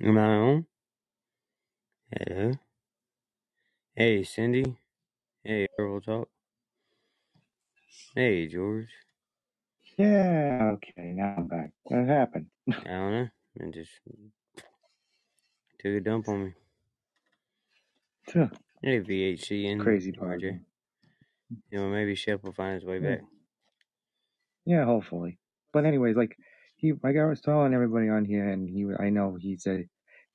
Am I on? Hello? Hey, Cindy. Hey, Earl Talk. Hey, George. Yeah, okay, now I'm back. What happened? I don't know. I just took a dump on me. Tuh, Hey, VHC and Crazy RJ. person. You know, maybe Shep will find his way back. Yeah, hopefully. But anyways, like he, like I was telling everybody on here, and he, I know he said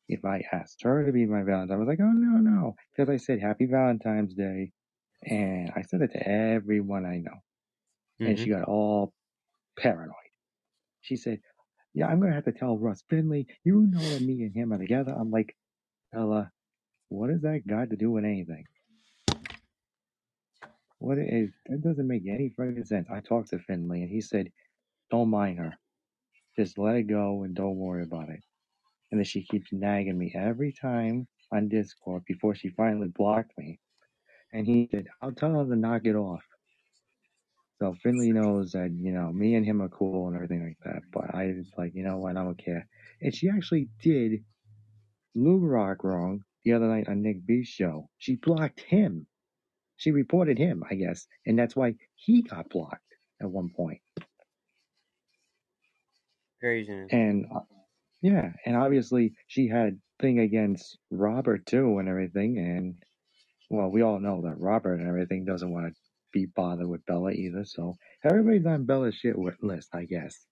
if I asked her to be my Valentine, I was like, oh no, no, because I said Happy Valentine's Day, and I said it to everyone I know, and Mhm. she got all paranoid. She said, yeah, I'm gonna have to tell Russ Finley. You know that me and him are together. I'm like, Ella, what has that got to do with anything? What is that doesn't make any fucking sense. I talked to Finley and he said, Don't mind her. Just let it go and don't worry about it. And then she keeps nagging me every time on Discord before she finally blocked me. And he said, I'll tell her to knock it off. So Finley knows that, you know, me and him are cool and everything like that. But I was like, you know what, I don't care. And she actually did Lou Rock wrong the other night on Nick B's show. She blocked him. She reported him, I guess. And that's why he got blocked at one point. Craziness. And uh, yeah, and obviously she had thing against Robert too and everything. And well, we all know that Robert and everything doesn't want to be bothered with Bella either. So everybody's on Bella's shit wi- list, I guess.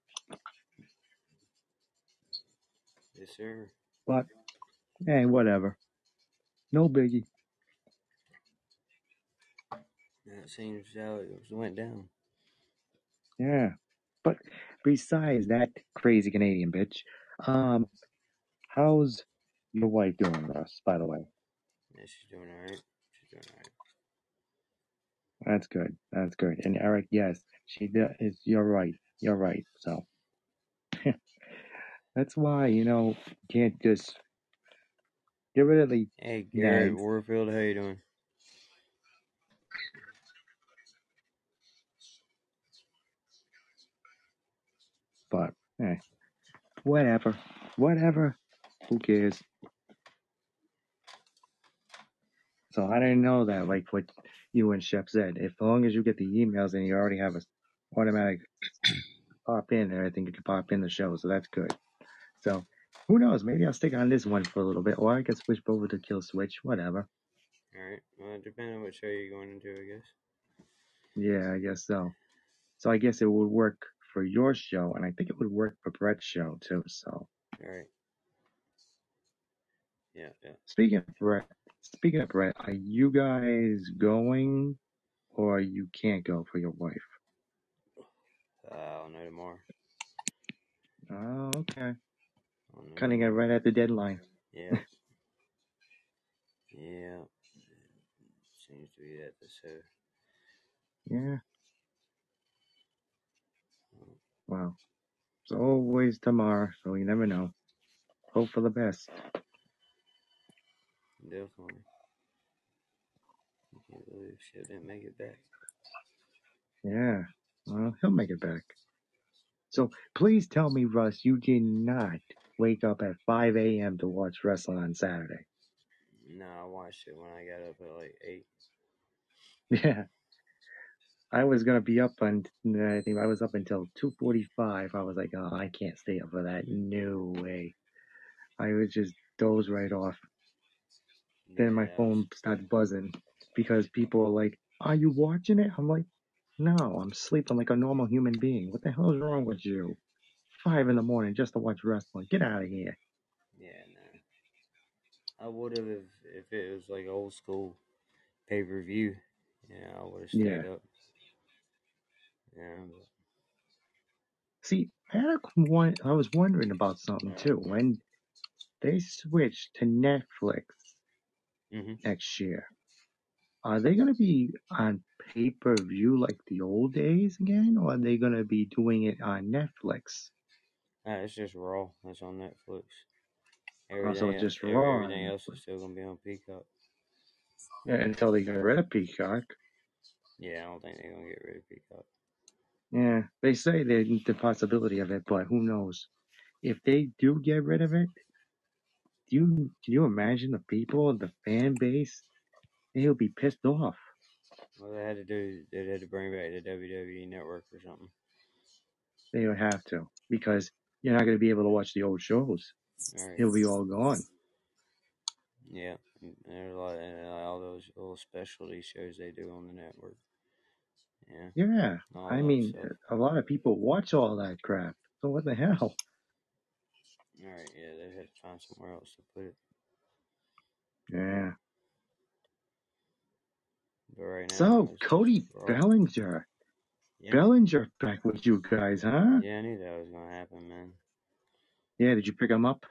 Yes, sir. But hey, whatever. No biggie. That seems how it was- went down. Yeah. But besides that crazy Canadian bitch, um, how's your wife doing, Russ? By the way, Yeah, she's doing alright. She's doing alright. that's good. That's good. And Eric, yes, she is. You're right. You're right. So that's why you know you can't just get rid of the Hey, nags. Warfield, how you doing? But eh, whatever, whatever. Who cares? So I didn't know that. Like what you and Chef said. If as long as you get the emails and you already have a automatic pop in and think you can pop in the show. So that's good. So who knows? Maybe I'll stick on this one for a little bit, or I can switch over to Kill Switch. Whatever. Alright. Well, depending on what show you're going into, I guess. Yeah, I guess so. So I guess it would work for your show, and I think it would work for Brett's show too. So Alright. Yeah, yeah. speaking of Brett, speaking of Brett, are you guys going, or you can't go for your wife? Uh, I'll know tomorrow. Oh, okay. Cutting it right at the deadline. Yeah. yeah. Seems to be that so. Yeah. Well, it's always tomorrow, so you never know. Hope for the best. Definitely. I can't believe shit didn't make it back. Yeah. Well, he'll make it back. So please tell me, Russ, you did not wake up at 5 a.m. to watch wrestling on Saturday. No, I watched it when I got up at like 8. Yeah. I was gonna be up on. I think I was up until 2:45. I was like, oh, I can't stay up for that. No way. I was just doze right off. Then my phone started buzzing because people are like, "Are you watching it?" I'm like, "No, I'm sleeping like a normal human being. What the hell is wrong with you? Five in the morning just to watch wrestling. Get out of here." Yeah, no. I would have if, if it was like old school pay per view. Yeah, I would have stayed Yeah. up. But See, I had a one. I was wondering about something too. When they switched to Netflix hmm next year, are they going to be on pay per view like the old days again, or are they going to be doing it on Netflix? uh, it's just Raw. That's on Netflix. Oh, so Everything, it's just every- Raw on everything else Netflix. is still gonna be on Peacock. Yeah, until they get rid of Peacock. Yeah, I don't think they're gonna get rid of Peacock. Yeah, they say there's the possibility of it, but who knows? If they do get rid of it, do you can you imagine the people, the fan base? They'll be pissed off. Well, they had to do. They had to bring back the WWE Network or something. They don't have to because you're not going to be able to watch the old shows. All right. He'll be all gone. Yeah, and there's a lot and all those little specialty shows they do on the network. Yeah. Yeah, all I mean, stuff. a lot of people watch all that crap. So what the hell? All right. Yeah, they had to find somewhere else to put it. Yeah. Right now, So Cody. Bellinger, Yeah. Bellinger back with you guys, huh? Yeah, I knew that was gonna happen, man. Yeah. Did you pick him up?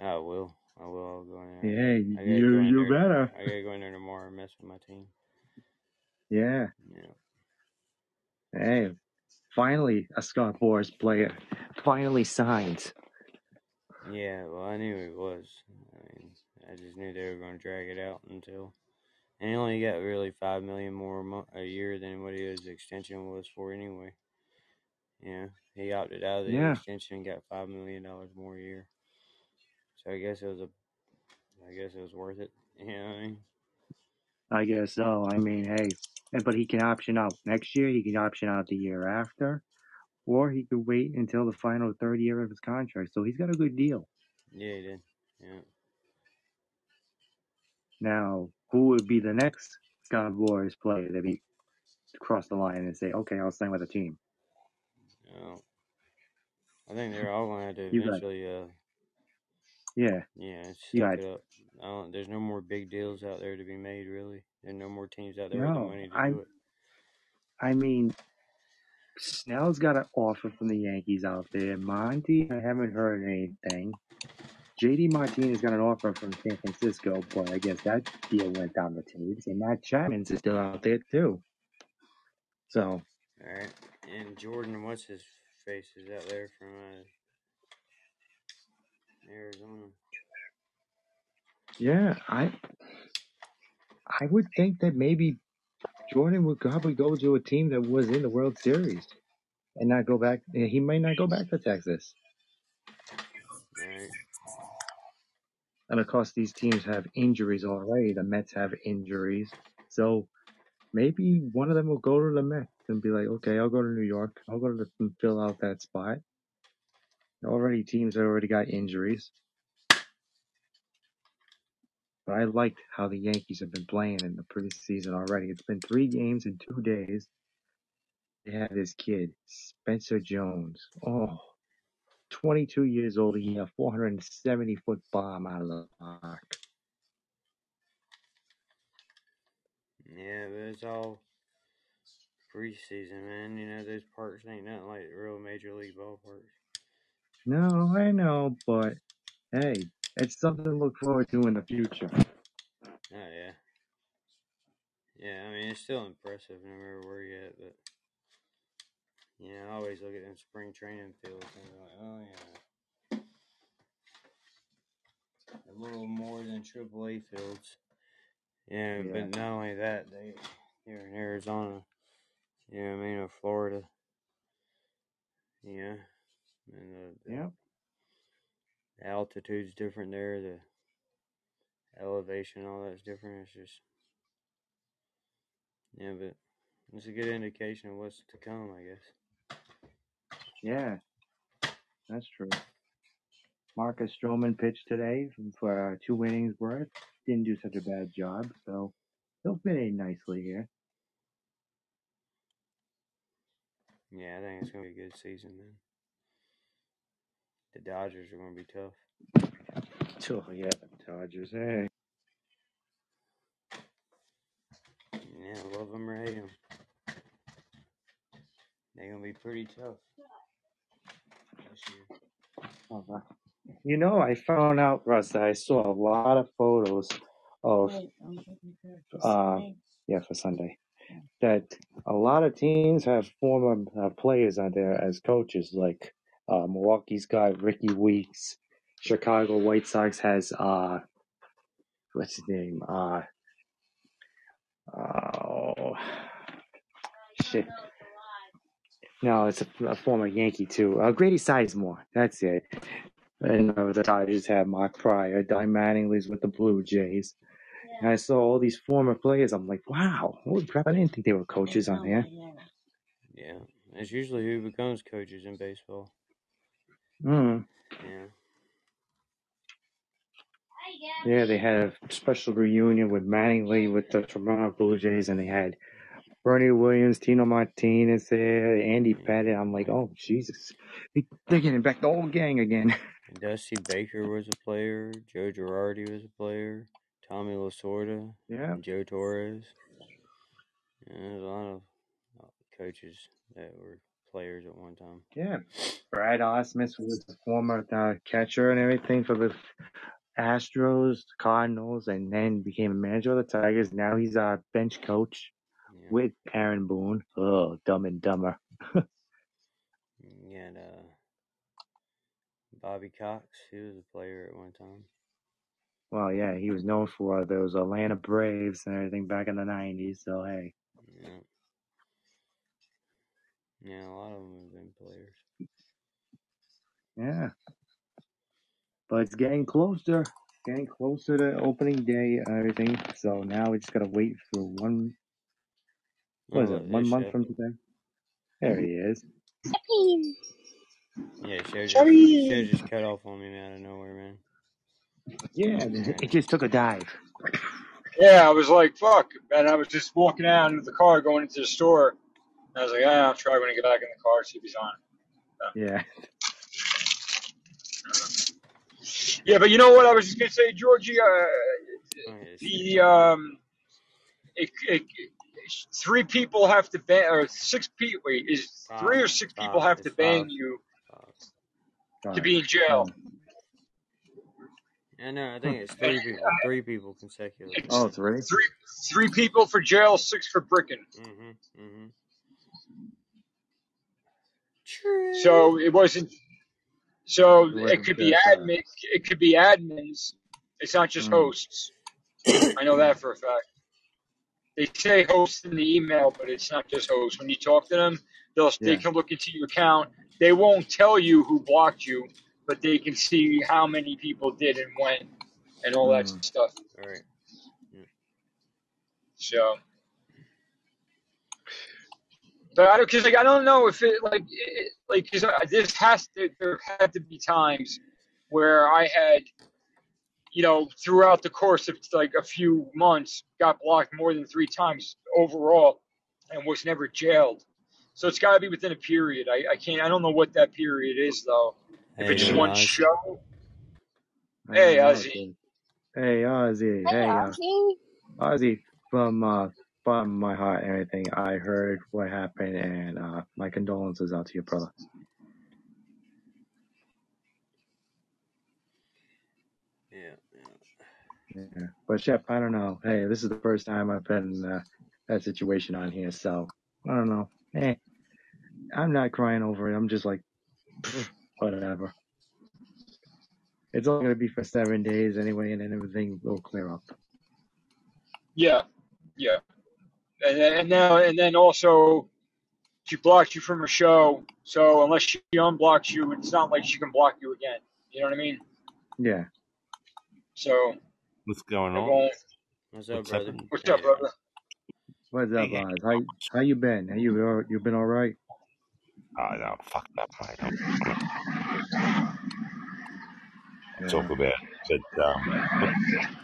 I will. I will. I'll go in there. Yeah, you you better. I gotta go in there tomorrow and mess with my team. Yeah. Yeah. Hey, finally a Scott Boras player finally signed. Yeah. Well, I knew it was. I mean, I just knew they were gonna drag it out until. And he only got really five million more a, mo- a year than what his extension was for anyway. Yeah, he opted out of the Yeah. extension and got five million dollars more a year. So I guess it was a, I guess it was worth it. You know what I mean? I guess so. I mean, hey, and- but he can option out next year. He can option out the year after, or he could wait until the final third year of his contract. So he's got a good deal. Yeah, he did. Yeah. Now, who would be the next Scott Boras player that be cross the line and say, "Okay, I'll sign with a team"? Oh. I think they're all have to eventually, uh, Yeah, yeah, You got- it up. I don't, there's no more big deals out there to be made, really. There's no more teams out there with the money to I- do it. I mean, Snell's got an offer from the Yankees out there. Monty, I haven't heard anything. JD Martinez got an offer from San Francisco, but I guess that deal went down the tubes. And Matt Chapman's is still out there too. So All right, and Jordan, what's his face, is out there from uh, Arizona. Yeah, I I would think that maybe Jordan would probably go to a team that was in the World Series and not go back. He might not go back to Texas. Right, And of course, these teams have injuries already. The Mets have injuries. So maybe one of them will go to the Mets and be like, okay, I'll go to New York. I'll go to the, and fill out that spot. Already, teams have already got injuries. But I liked how the Yankees have been playing in the preseason already. It's been three games in two days. They have this kid, Spencer Jones. Oh, 22 years old. He had a 470 foot bomb out of the park. yeah, but it's all preseason, man. You know, those parks ain't nothing like real major league ballparks. No, I know, but hey, it's something to look forward to in the future. Oh yeah, yeah. I mean, it's still impressive no matter where you're at, but yeah, I always look at them spring training fields and be like, oh yeah, a little more than AAA fields. Yeah, Yeah. but not only that, they here in Arizona, you know what I mean, or Florida. Yeah, and the, the Yeah. The altitude's different there. The elevation, all that's different. It's just yeah, but it's a good indication of what's to come, I guess. Yeah, that's true. Marcus Stroman pitched today for uh, two innings worth. Didn't do such a bad job, so he'll fit in nicely here. Yeah, I think it's gonna be a good season, man. The Dodgers are gonna be tough. Oh yeah, Dodgers. Hey, Yeah, love them or hate them. They're gonna be pretty tough this year. Oh, wow. you know, I found out, Russ, that I saw a lot of photos of uh, yeah for Sunday that a lot of teams have former uh, players on there as coaches. Like uh, Milwaukee's got Rickie Weeks. Chicago White Sox has uh, what's his name? Uh, oh shit. No, it's a, a former Yankee too. Uh, Grady Sizemore. That's it. And uh, the Tigers have Mark Prior, Don Mattingly's with the Blue Jays. And I saw all these former players. I'm like, wow, holy crap! I didn't think they were coaches on here. Yeah, it's usually who becomes coaches in baseball. Mm. Yeah, Yeah, they had a special reunion with Mattingly with the Toronto Blue Jays, and they had Bernie Williams, Tino Martinez there, Andy Pettitte. I'm like, oh Jesus, They- they're getting back the old gang again. Dusty Baker was a player. Joe Girardi was a player. Tommy Lasorda, Yeah, Joe Torres. Yeah, there's a lot of uh, coaches that were players at one time. yeah. Brad Ausmus was a former uh, catcher and everything for the Astros, Cardinals, and then became a manager of the Tigers. Now he's a bench coach Yeah, with Aaron Boone. Oh, Dumb and Dumber. you had uh, Bobby Cox. He was a player at one time. Well, yeah, he was known for those Atlanta Braves and everything back in the '90s. So hey, Yeah. Yeah, a lot of them have been players. yeah. But it's getting closer, getting closer to opening day and everything. So now we just gotta wait for one. What is Oh, it? One month from today. There he is. Yeah, show just, Sorry. show just cut off on me man, out of nowhere, man. Yeah, it just took a dive. Yeah, I was like, fuck. And I was just walking out into the car going into the store. And I was like, ah, I'll try when I get back in the car, see if he's on. Yeah. Yeah, but you know what I was just going to say, Georgie? Uh, Oh, yeah, shit. the, um, it, it, three people have to bang, or six people, wait, is three or six people Five, have to it's bang five. you Uh, to be in jail? I know, I think it's three people. Three people consecutively. Oh, three. Three, three people for jail, six for bricking. Mm-hmm. Mm-hmm. So it wasn't. So It it, wasn't could be just, admin. It could be admins. It's not just Mm. hosts. I know that for a fact. They say hosts in the email, but it's not just hosts. When you talk to them, they'll they can look into your account. They won't tell you who blocked you, but they can see how many people did and when, and all that Mm. stuff. All right. So, but I don't because like I don't know if it like it, like because this has to there had to be times where I had you know throughout the course of like a few months got blocked more than three times overall and was never jailed. So it's got to be within a period. I, I can't. I don't know what that period is though. If it's just one Oz. show, Hey, don't Ozzy. Hey, Ozzy. Hey, uh, Ozzy, from uh, from my heart and everything, I heard what happened, and uh, my condolences out to your brother. Yeah, yeah. Yeah. But Chef, I don't know. Hey, this is the first time I've been in uh, that situation on here, so I don't know. Hey, I'm not crying over it. I'm just like, whatever. It's only gonna be for seven days anyway, and then everything will clear up. yeah, yeah, and then, and now and then also she blocked you from her show. So unless she unblocks you, it's not like she can block you again. You know what I mean? Yeah. So What's going on? won't. What's up, What's brother? happening? What's up, brother? What's up, Yeah. Oz? How how you been? How you all- you been all right? Oh, no, fuck that, mate. Yeah. Talk about it. But, um,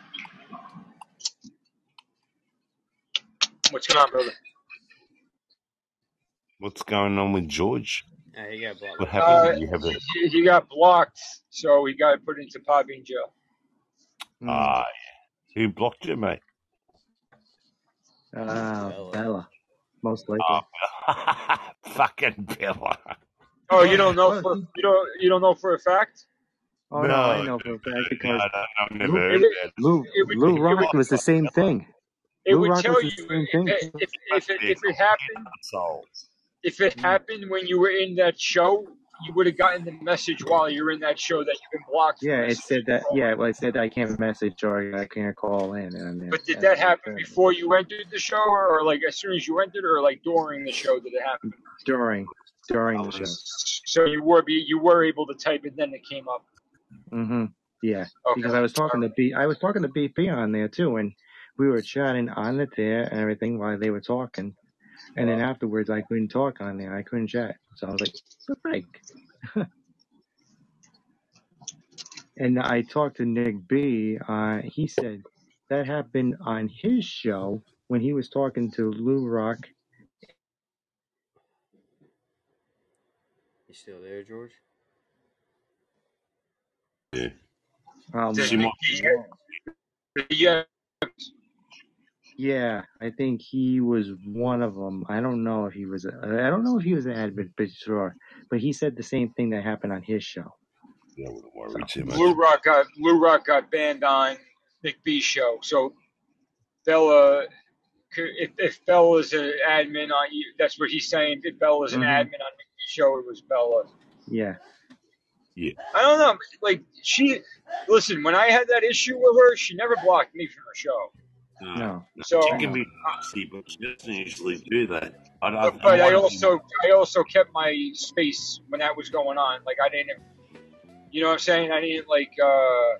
What's going on, brother? what's going on with George? Uh, he got blocked. What happened? Uh, you have a he, he got blocked, so he got put into Podbean jail. Mm. ah? Who blocked you, mate? Uh, Bella. Bella, most likely. Oh, fucking Bella. Oh, you don't know for you don't you don't know for a fact? oh no, I No, know for a fact because no, I've never Lou, heard It of would, that. Lou, it Lou it Rock would, was the same thing. It would Rock tell you if if if it, if it happened if it Mm. happened when you were in that show, you would have gotten the message while you're in that show that you've been blocked Yeah, it said that. Yeah, well, it said I can't message or I can't call in, and But did that happen before you entered the show, or, or like as soon as you entered, or like during the show did it happen? during during the show. So you were be you were able to type it, then it came up. Mm-hmm. Yeah, Okay. because I was talking to B, I was talking to BP on there too, and we were chatting on the there and everything while they were talking, and then afterwards I couldn't talk on there, I couldn't chat, so I was like, "What the frick?" and I talked to Nick B. Uh, he said that happened on his show when he was talking to Lou Rock. You still there, George? Yeah. Um, Did Yeah. Yeah, I think he was one of them. I don't know if he was. A, I don't know if he was an admin, but sure. But he said the same thing that happened on his show. Yeah, I wouldn't worry too much. Lou Rock got Lou Rock got banned on Nick B's show. So Bella, if, if Bella's an admin on you, that's what he's saying. If Bella's an Mhm. admin on Nick B's show, it was Bella. Yeah. Yeah, I don't know. Like she, listen. When I had that issue with her, she never blocked me from her show. No. no, So, She can be nasty, but she doesn't usually do that. I, I, but, but I might- also I also kept my space when that was going on. Like I didn't, you know what I'm saying? I didn't like. uh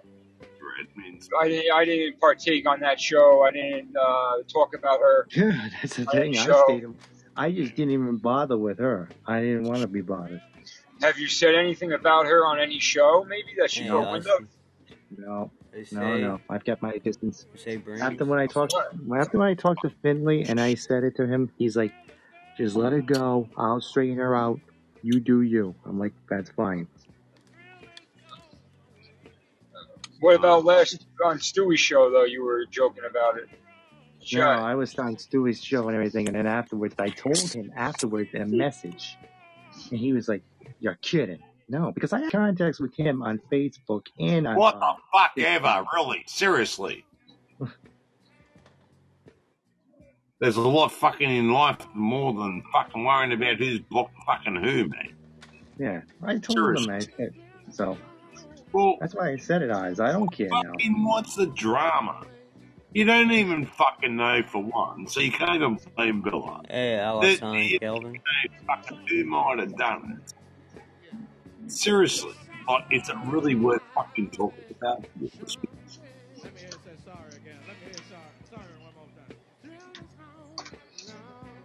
admins. I didn't, I didn't partake on that show. I didn't uh, talk about her. yeah, that's the thing. I stayed. I just didn't even bother with her. I didn't want to be bothered. Have you said anything about her on any show? Maybe that she Hey, broke Austin, window. No, they say, no, no. I've kept my distance. say. After when I talked, after when I talked to Finley and I said it to him, he's like, "Just let it go. I'll straighten her out. You do you." I'm like, "That's fine." What about last on Stewie's show though? You were joking about it. No, Shut. I was on Stewie's show and everything, and then afterwards, I told him afterwards in a message, and he was like, "You're kidding." No, because I had contacts with him on Facebook and on. What the uh, fuck ever? Really? Seriously? There's a lot fucking in life more than fucking worrying about who's blocked fucking who, mate. yeah, I told him. I said, so Well, that's why I said it, eyes. I don't care now. fucking what's the drama? You don't even fucking know for one, so you can't even blame Billa. Hey, There- Alison you Kelvin. know fucking who might have done it. Seriously, like, is it really worth fucking talking about? Let me hear sorry again. Let me hear sorry. Sorry one more time.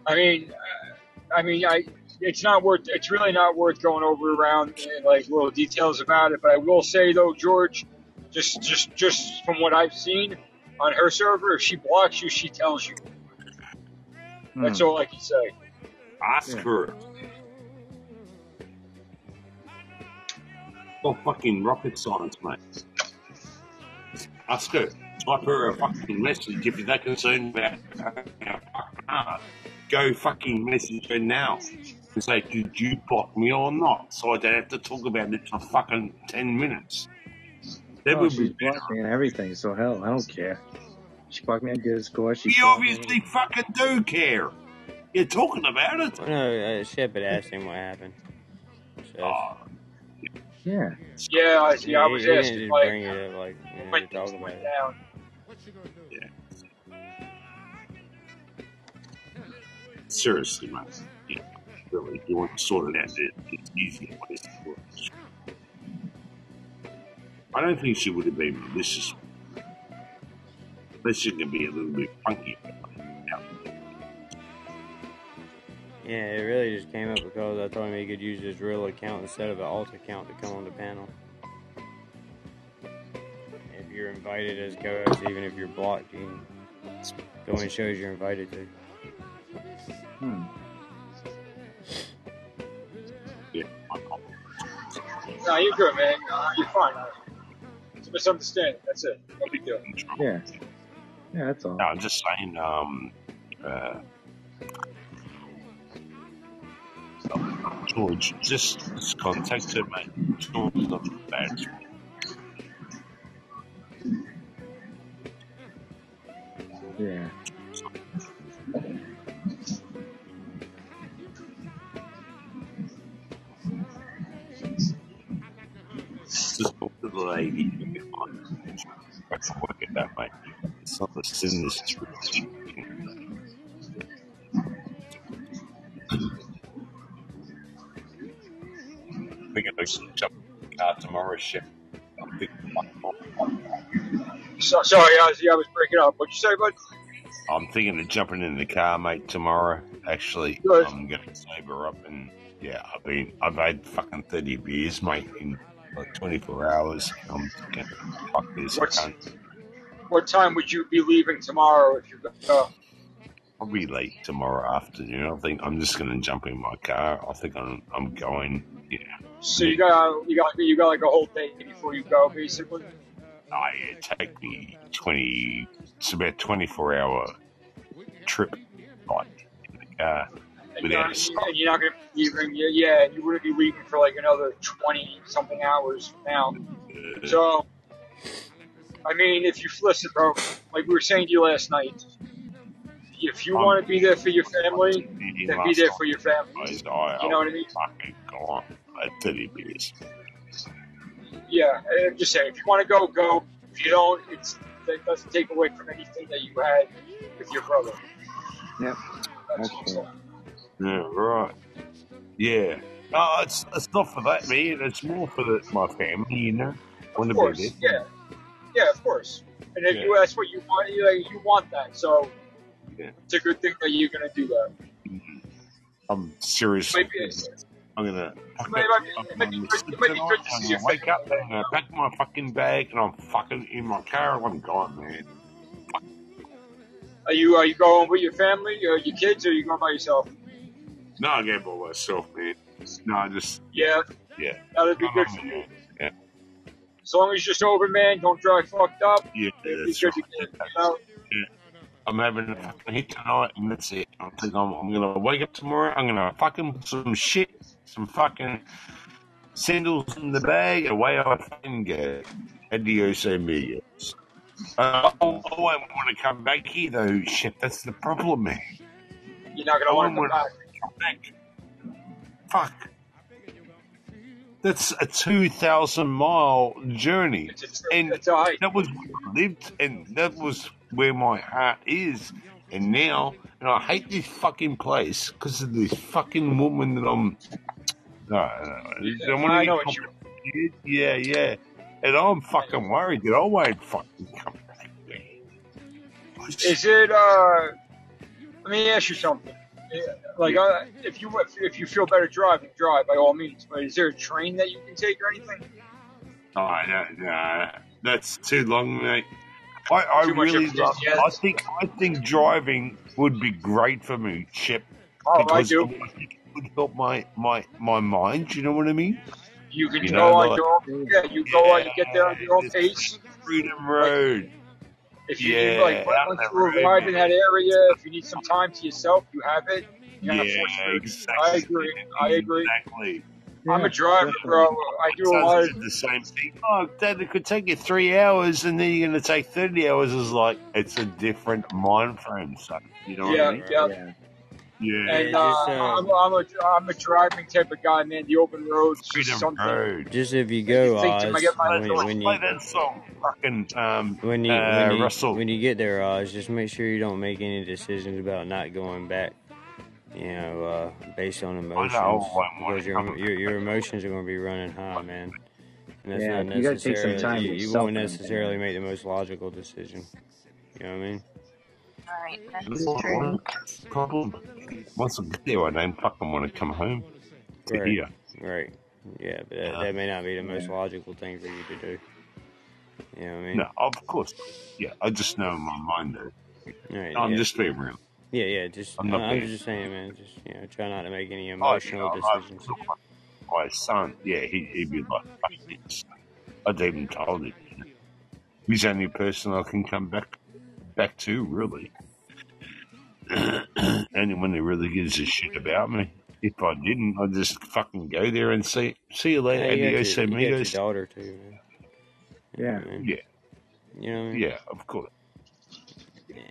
I mean, uh, I mean, I. It's not worth. It's really not worth going over around and, like little details about it. But I will say though, George, just just just from what I've seen on her server, if she blocks you, she tells you. That's Hmm. all I can say. Ask Yeah. her. Well, fucking rocket science, mate. Ask her. Type her a fucking message if you're that concerned about how fucking hard. Go fucking message her now and say, did you block me or not? So I don't have to talk about it for fucking 10 minutes. That Oh, would she's be better. blocked me and everything, so hell, I don't care. She blocked me on Discord. She You blocked me- obviously fucking do care. You're talking about it. No, uh, Shep had asked him what happened. So, Oh, Yeah. Yeah, I, yeah, I was he didn't asking just like bring it up like you know, when things about went it. down. What you gonna do? Yeah. Seriously, man. Yeah, really. You want to sort it out, it, it's easier when it's worse. I don't think she would have been malicious. Unless she can be a little bit funky. Yeah, it really just came up because I told him he could use his real account instead of an alt account to come on the panel. If you're invited as co-host, even if you're blocked, you can go and shows you're invited to. Hmm. Yeah, I'm No, you're good, man. Uh, you're fine. It's a misunderstanding. That's it. No big deal. Yeah. Yeah, that's all. No, I'm just saying, um, uh, George, just, contact her, mate. George is not bad. Yeah. Just talk to the lady. You'll be fine. I can work it that way. It's not the sinless truth. We're going to jump in the car tomorrow, Chef. I'm So, sorry, I was, yeah, I was breaking up. What'd you say, bud? I'm thinking of jumping in the car, mate, tomorrow. Actually, Good. I'm going to sober up and yeah, I've been I've had fucking thirty beers, mate, in like 24 hours. I'm going fuck this. I What's- can't. What time would you be leaving tomorrow if you're go? I'll be late tomorrow afternoon. I think I'm just going to jump in my car. I think I'm I'm going. Yeah, So you got you got you got like a whole day before you go, basically. I take me 20. It's about 24 hour trip, like in the car. And you're, not, and you're not going to be leaving. Yeah, yeah, you wouldn't be leaving for like another twenty something hours now. Uh, So, I mean, if you listen, bro, like we were saying to you last night, if you Um, want to be there for your family, in then be there for your family. You know what I mean? Fucking gone. I had 30 beers. Yeah, and I'm just saying, if you want to go, go. If you don't, it's that doesn't take away from anything that you had with your brother. Yep. That's That's all. Yeah, right. Yeah. No, it's it's not for that, man. It's more for the, my family, you know. Want Of to course, be there. yeah, yeah, of course. And if Yeah. you ask what you want, you, like, you want that. So Yeah. it's a good thing that you're gonna do that. Mm-hmm. I'm seriously. Maybe I'm gonna. It might- it might be- it might be good- it might be good to I'm see your gonna wake up and I'm pack my fucking bag and I'm fucking in my car and I'm gone, man. Are you are you going with your family or your kids, or are you going by yourself? No, I gave by myself, man. No, I just Yeah, yeah. that'd be good for you. Yeah, As long as you're sober, man, don't drive fucked up. yeah, that's right. to get you know. I'm having a fucking hit tonight, and that's it. I think I'm, I'm gonna wake up tomorrow. I'm gonna fucking put some shit, some fucking sandals in the bag, and away I fucking go. Adios, amigos. Uh, I, I won't want to come back here though. Shit, that's the problem, man. You're not gonna want to come want back. to come back. Fuck. That's a two thousand mile journey. It's a, And it's a that was lived, and that was where my heart is. And now, and I hate this fucking place because of this fucking woman that I'm. No, no, I don't I know what you. Yeah, yeah. And I'm fucking worried that I won't fucking come back Is it? uh Let me ask you something. Like, uh, if you if, if you feel better driving, drive by all means. But is there a train that you can take or anything? Oh, no, no, that's too long, mate. I, I really love. yes. I think I think driving would be great for me, Chip, Oh, I because do. I think it would help my my my mind. You know what I mean? You can You go know, on like- your own. Yeah, you go on. You get there on your own pace. Freedom Road. If you Yeah, need like once you arrive in that area, if you need some time to yourself, you have it. You're Yeah, exactly. I agree. I agree. Exactly. I'm a driver, definitely. bro. I do a lot of. the same thing. Oh, Dad, it could take you three hours, and then you're going to take thirty hours. Is like it's a different mind frame, son. You know Yeah, what I mean? yeah. Yeah. Yeah. And uh, just, uh, I'm, I'm a I'm a driving type of guy, man. The open roads, just Freedom something. Road. Just if you You go, Oz, my- get my- when, when you that song, fucking um, when you uh, when you Russell. when you get there, Oz, just make sure you don't make any decisions about not going back. You know, uh, based on emotions, I won't wanna because your, your your emotions are going to be running high, man. And that's Yeah, not you gotta take some time you, you won't necessarily everything. make the most logical decision. You know what I mean? Alright, You that's know what, true. problem. Once I get there, I don't fucking want to come home to Right. here. Right. Yeah, but that, Yeah. that may not be the most logical thing for you to do. You know what I mean? No, of course. Yeah, I just know in my mind that Right, I'm yeah. just being real. Yeah, yeah. Just I'm not I'm just saying, man. Just you know, try not to make any Oh, you emotional know, I, decisions. my son, yeah, he, he'd be like, fuck this. I'd even told him. You know. He's the only person I can come back back to, really. Anyone who really gives a shit about me. If I didn't, I'd just fucking go there and see see you later. Hey, you, got Adios, your, you got your amigos. daughter too, man. Yeah. what Yeah, You know what I mean? yeah, of course.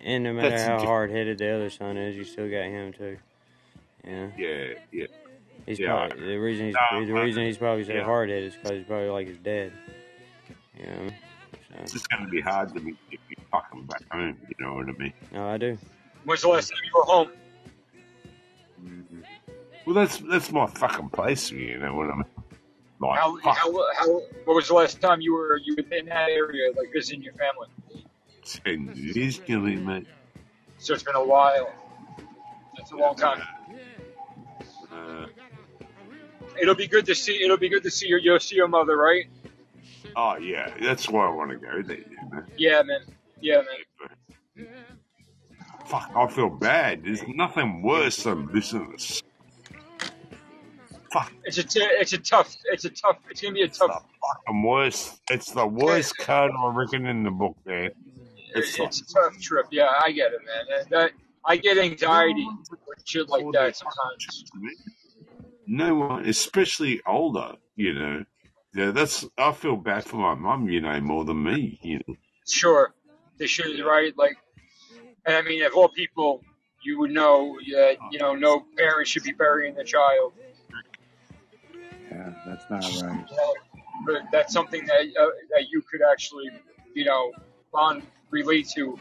And no matter That's how diff- hard headed the other son is, you still got him too. Yeah. Yeah, yeah. He's Yeah. probably the reason he's No, the reason he's probably so yeah. hard headed is because he's probably like his dad. You know. It's So, just going to be hard to me if you fucking back home. You know what I mean? no, I do. When's the last time you were home? Mm-hmm. Well, that's that's my fucking place. You know what I mean? Like, How, how, how, what was the last time you were you were in that area, like visiting your family? 10 years, Gilly, mate. So it's been a while. That's a long time. Uh, It'll be good to see. It'll be good to see your you'll see your mother, right? oh, yeah, that's why I want to go there, know. Yeah, man. Yeah, man. Fuck, I feel bad. There's nothing worse than business. Fuck, It's a t- it's a tough it's a tough it's gonna be a it's the tough fucking worst. It's the worst card I reckon in the book, man. It's it's a tough trip. Yeah, I get it, man. And that I get anxiety with shit like that sometimes. no one, especially older, you know. Yeah, that's. I feel bad for my mum, you know, more than me, you know. Sure, they should right. Like, and I mean, of all people, you would know that you know no parent should be burying their child. Yeah, that's not right. You but that's something that uh, that you could actually, you know, bond relate to.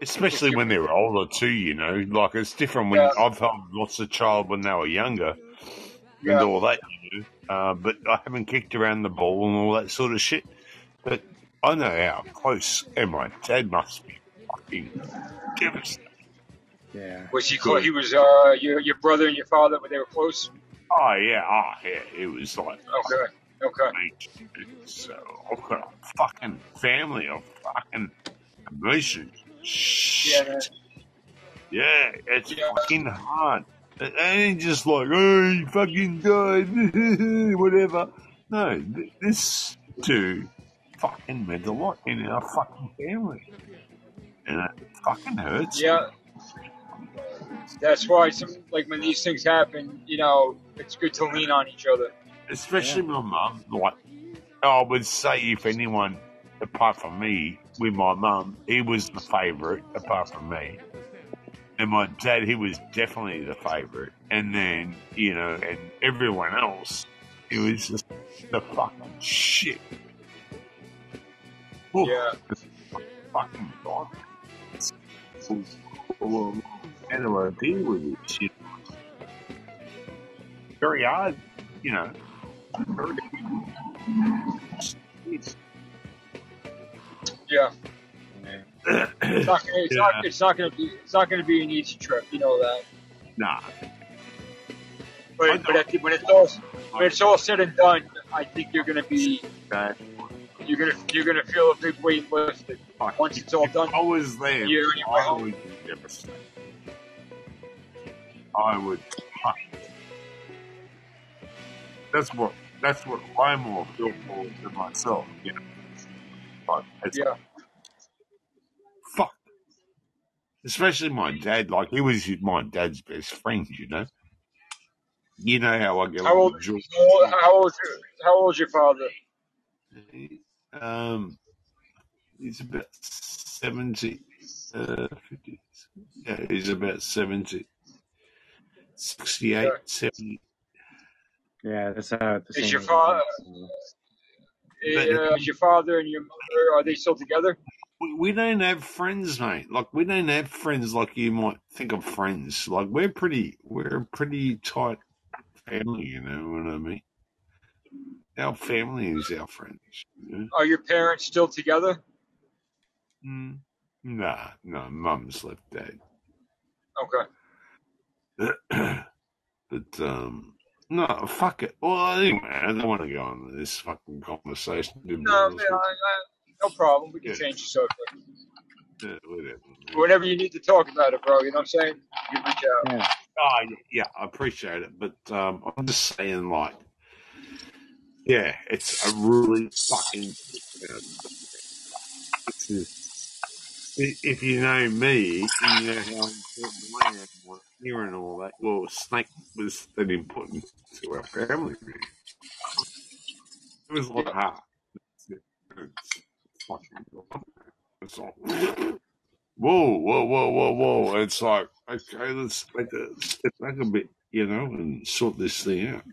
Especially when they're older too, you know. Like it's different when Yeah. I've had lots of child when they were younger Yeah. and all that, you know. Uh, but I haven't kicked around the ball and all that sort of shit. But I know how close, and my dad must be fucking devastated. Yeah. Was he close? He was uh, your your brother and your father, but they were close. Oh yeah, oh yeah, it was like Okay, okay. So I've got a fucking family of fucking emotions. Shit. man. Yeah, it's Yeah. fucking hard. It ain't just like, oh, he fucking died, whatever. No, th- this dude fucking meant a lot in our fucking family. And it fucking hurts. Yeah. That's why some like when these things happen, you know, it's good to lean on each other. Especially my mum. Like, I would say if anyone, apart from me, with my mum, he was the favourite, apart from me. And my dad, he was definitely the favourite. And then, you know, and everyone else, it was just the fucking shit. Yeah. it's fucking. Well, how do I deal with it? Shit. Very hard, you know. It's- Yeah. It's not, gonna- it's, Yeah. not, it's not gonna be it's not gonna be an easy trip, you know that. nah. But but at the, when it's all when it's all said and done, I think you're gonna be Okay. you're gonna you're gonna feel a big weight lifted once it's all if done. I was there, You're I would. I would. That's what. That's what I'm more feel for than myself. You know. But it's Yeah. fuck. Especially my dad. Like he was my dad's best friend. You know. You know how I get How old George. how old how old how old's your father? Um, he's about seventy. Uh, 50, yeah, he's about 70, 68, Yeah. 70. Yeah, that's how the Is same your father uh, is your father and your mother are they still together? We, we don't have friends, mate. Like we don't have friends like you might think of friends. Like we're pretty, we're a pretty tight family. You know what I mean? Our family is our friends. You know? Are your parents still together? mm. Nah, no, mum's left dad. Okay. but um, no, fuck it. Well, anyway, I don't want to go on this fucking conversation. No, honest yeah, I, I, no problem. We can Yeah. change the subject. Yeah, whatever. Whenever you need to talk about it, bro, you know what I'm saying? You reach out. Yeah, Oh, yeah, yeah, I appreciate it, but um, I'm just saying, like, yeah, it's a really fucking. You know, if you know me, you know how important I am with here and all that. Well, Snake was an important to our family. Man. It was like heart. It's, it's fucking. It's like. Whoa, whoa, whoa, whoa, whoa. It's like, okay, let's take a step back a bit, you know, and sort this thing out.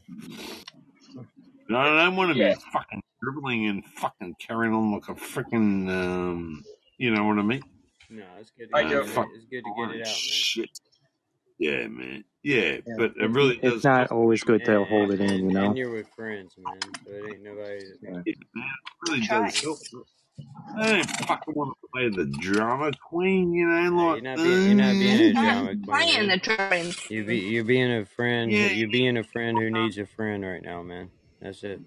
And I don't want to Yeah. be fucking dribbling and fucking carrying on like a freaking, um, you know what I mean? No, it's good. I To do. get it. Fuck. It's good to get it out, man. Shit. Yeah, man. Yeah, Yeah, but it it, really does it's not always good to And, hold it in, and, you know. and you're with friends, man. So it ain't nobody. Yeah. Yeah, man, it really Try. does help. I don't fucking want to play the drama queen, you know, Nah, like, you're not being. You're not being a drama I'm queen, playing the drawing. You be. You're being a friend. yeah, You're being a friend who needs a friend right now, man. That's it.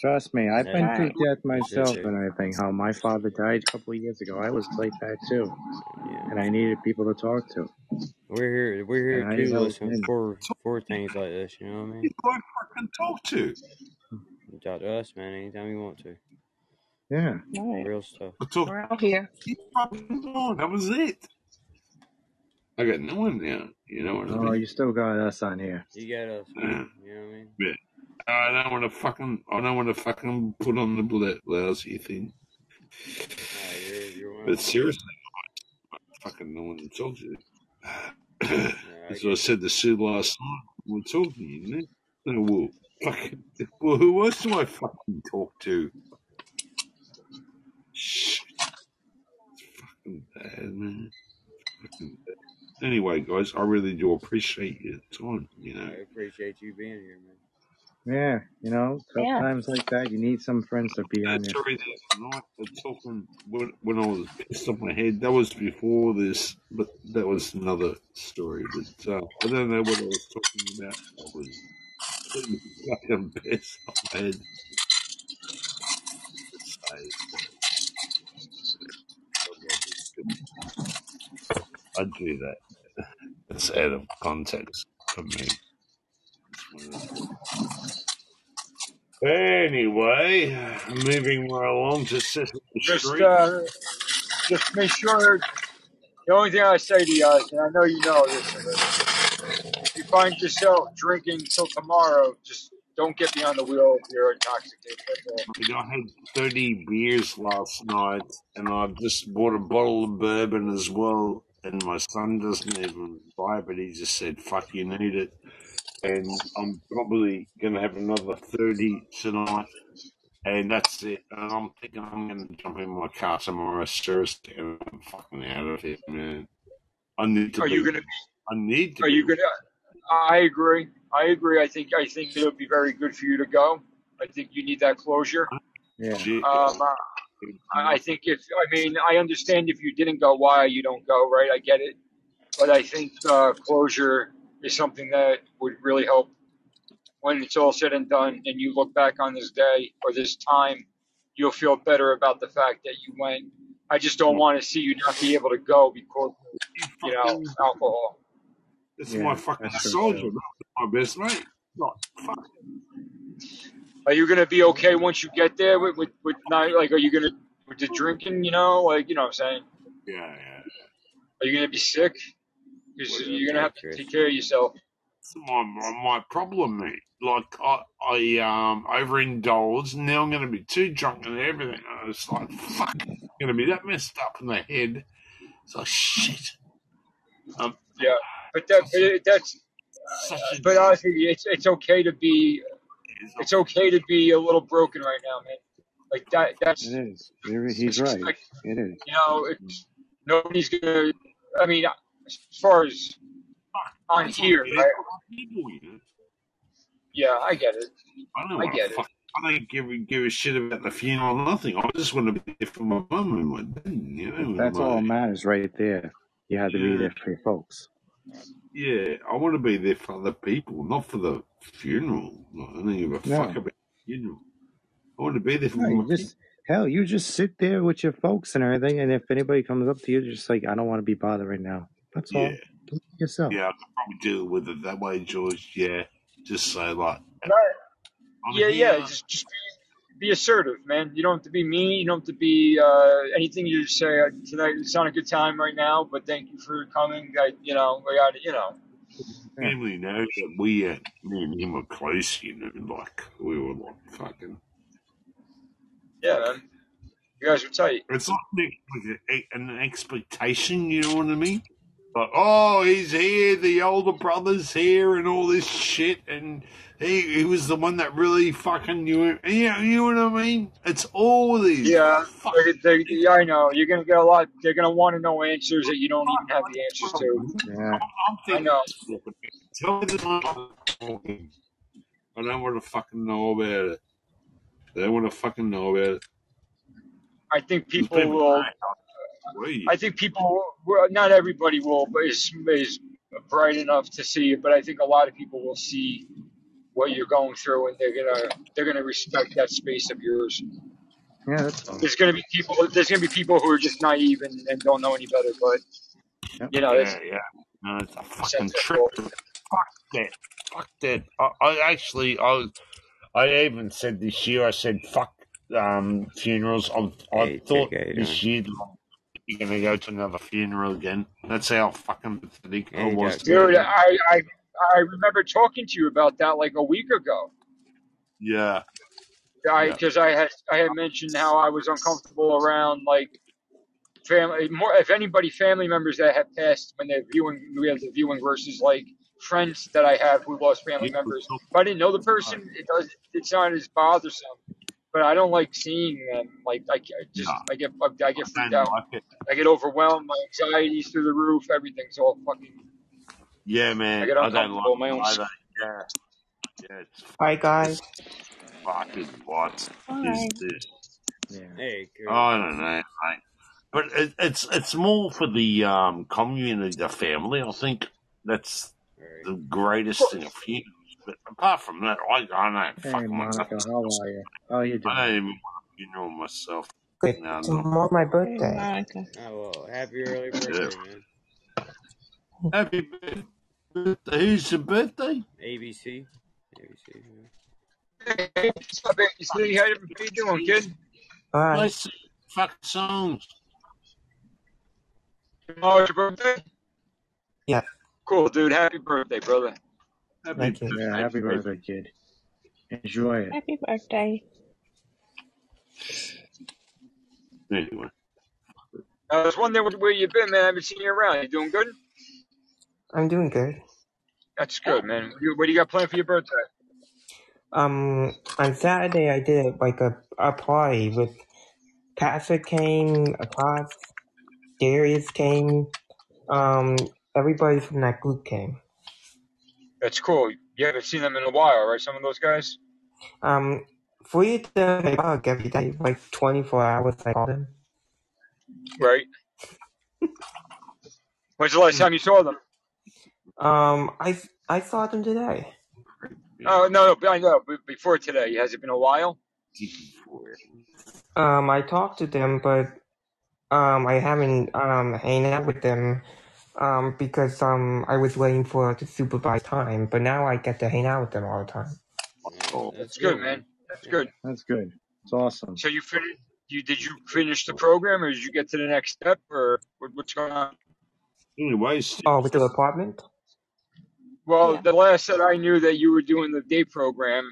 Trust me, I've been it. through death myself dude. and everything. How my father died a couple of years ago. I was like that too, Yeah. and I needed people to talk to, We're here. We're here and I to held listen in. for for things like this. You know what I mean? people I fucking talk to. You talk to us, man. Anytime you want to. Yeah, Right. Real stuff. I talk We're out here. to fucking on. That was it. I got no one now. You know what I mean? oh, mean? you still got us on here. You got us, Yeah. You know what I mean? But I don't want to fucking. I don't want to fucking put on the bla- lousy thing. Nah, you're you're But seriously, fucking no one to talk to. Yeah, I As I said to Sue last night, we're talking, you know. So, well, fucking, well, who else do I fucking talk to? Shit, it's fucking bad, man. Fucking bad. Anyway, guys, I really do appreciate your time. You know, I appreciate you being here, man. Yeah, you know, tough Yeah. times like that, you need some friends to be that on your. story the other night, the talking when, when I was pissed off my head. That was before this, but that was another story. But uh, I don't know what I was talking about. I was completely fucking pissed off my head. I do that. It's out of context for me. Anyway, moving right along to Sesame Just Street. uh, just make sure. The only thing I say to you guys, and I know you know this, but if you find yourself drinking till tomorrow, just don't get behind the wheel if you're intoxicated. That's all. I had 30 beers last night, and I just bought a bottle of bourbon as well. And my son doesn't even buy it, but he just said, fuck, you need it. And I'm probably going to have another 30 tonight. And that's it. And I'm thinking I'm going to jump in my car tomorrow, seriously, and I'm fucking out of here, man. I need to Are be. you gonna? I need to Are be. you gonna? I agree. I agree. I think I think it'll be very good for you to go. I think you need that closure. Yeah, Um, uh, I I think if I mean I understand if you didn't go, why you don't go, right? I get it, but I think uh, closure is something that would really help when it's all said and done, and you look back on this day or this time, you'll feel better about the fact that you went. I just don't want to see you not be able to go because of, you know alcohol. This Yeah, my fucking soldier, my best mate. Like, fuck. Are you gonna be okay once you get there with with, with not like? Are you gonna with the drinking? You know, like you know what I'm saying. Yeah, yeah. Are you gonna be sick? Because you're gonna have to take care of yourself. That's my, my, my problem, mate. Like, I, I um, overindulged, and now I'm going to be too drunk and everything. And it's like, fuck, I'm going to be that messed up in the head. It's like, shit. Um, Yeah, but that but that's such a. but honestly, it's it's okay to be it's okay to be a little broken right now, man. Like that that's It is. He's right. like, It is. you know it's nobody's gonna. I mean, as far as on here, Yeah, right? people, you know. Yeah, I get it. I don't I get it. I don't give, a- give a shit about the funeral or nothing. I just want to be there for my mum and my dad, you know. That's my- all that matters right there. You have to be there for your folks. Yeah, I want to be there for other people, not for the funeral. I don't give a No. fuck about the funeral. I want to be there for No, my you just hell, you just sit there with your folks and everything, and if anybody comes up to you, just like I don't want to be bothered right now. That's people. all. Yeah, Do it yourself. yeah, I could probably deal with it that way, George. Yeah, just say like, Right. Yeah, here. yeah. Just just be, be assertive, man. You don't have to be mean. You don't have to be uh, anything. You just say uh, tonight. It's not a good time right now, but thank you for coming. I, you know, I got you know. Family knows that we, uh, me and him were close, you know, like we were like fucking. Yeah, man. You guys were tight. It's not like an an expectation, you know what I mean? Like, oh, he's here, the older brother's here, and all this shit, and he he was the one that really fucking knew him. And, you, know, you know what I mean? It's all these. Yeah, fuck- they're, they're, yeah, I know. You're gonna get a lot. They're gonna want to know answers that you don't even have the answers to. Yeah. I'm thinking, know. Tell me the time I'm talking. I don't want to fucking know about it. They want to fucking know about it. I think These people will. Are. I think people. Well, not everybody will, but is is bright enough to see it. But I think a lot of people will see what you're going through, and they're gonna they're gonna respect that space of yours. Yeah, that's fine. There's gonna be people. There's gonna be people who are just naive and, and don't know any better. But Yep. you know, it's, yeah, yeah. No, it's a fucking Sensible. trip. Fuck that. Fuck that. I, I actually, I, I even said this year. I said, "Fuck um, funerals." I, I Hey, thought take it, this year you're gonna go to another funeral again. That's how fucking pathetic I Hey, was. Dude, I, I I remember talking to you about that like a week ago. Yeah, I Yeah. because I had I had mentioned how I was uncomfortable around like family more if anybody family members that have passed when they're viewing we have the viewing versus like friends that I have who lost family members. If I didn't know the person, it does it's not as bothersome. But I don't like seeing them. Like I, I just No. I get I get freaked out. like it. I get overwhelmed. My anxiety's through the roof. Everything's all fucking. Yeah, man. I get I don't uncomfortable in my like own it either. Yeah, yeah. It's Hi guys. fucking what is Hi. this? Yeah. Hey, Kurt. I don't know, mate. But it, it's it's more for the um, community, the family. I think that's Right. the greatest thing of funerals. But apart from that, I, I don't Hey, fucking want Monica, to. how are you? How are you I don't even want a funeral myself. Good. No, no. Tomorrow's my birthday. Monica. Oh, well, happy early birthday, man. Happy birthday. Who's your birthday? ABC. ABC. yeah. Hey, what's up, ABC? How you how doing, kid? Hi. Nice fucking songs. Tomorrow's your birthday. Yeah. Cool, dude. Happy birthday, brother. Happy Thank you. Yeah, happy birthday, kid. Enjoy it. Happy birthday. Anyway, I was wondering where- you've been, man. I haven't seen you around. You doing good? I'm doing good. That's good, man. What do you, what do you got planned for your birthday? Um, on Saturday I did like a, a party with Patrick came, Akash, Darius came, um, everybody from that group came. That's cool. You haven't seen them in a while, right? Some of those guys. Um, of them bug every day, like 24 hours I call them. Right. When's the last time you saw them? Um, I, I saw them today. Oh no, no, I know. Before today, has it been a while? Um, I talked to them, but um, I haven't um hang out with them um because um I was waiting for the supervised time, but now I get to hang out with them all the time. Yeah, That's good, man. That's good. That's good. It's awesome. So you finished? You did you finish the program, or did you get to the next step, or what, what's going on? anyways, Oh, with the apartment? Well, Yeah. the last that I knew that you were doing the day program,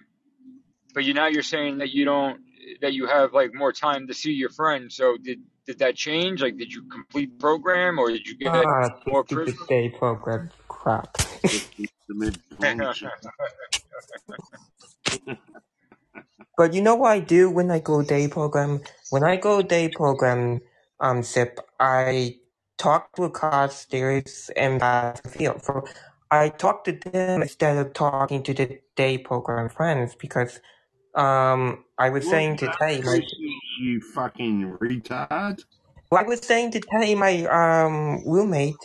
but you now you're saying that you don't that you have like more time to see your friends. So did did that change? Like, did you complete program, or did you get Ah, more day program crap. But you know what I do when I go day program? When I go day program, um, SIP, I talk to Akash, Darius, and uh, Field. So I talk to them instead of talking to the day program friends because um, I was saying to Tay, my, you fucking retard. well, I was saying to Tay, my um roommate,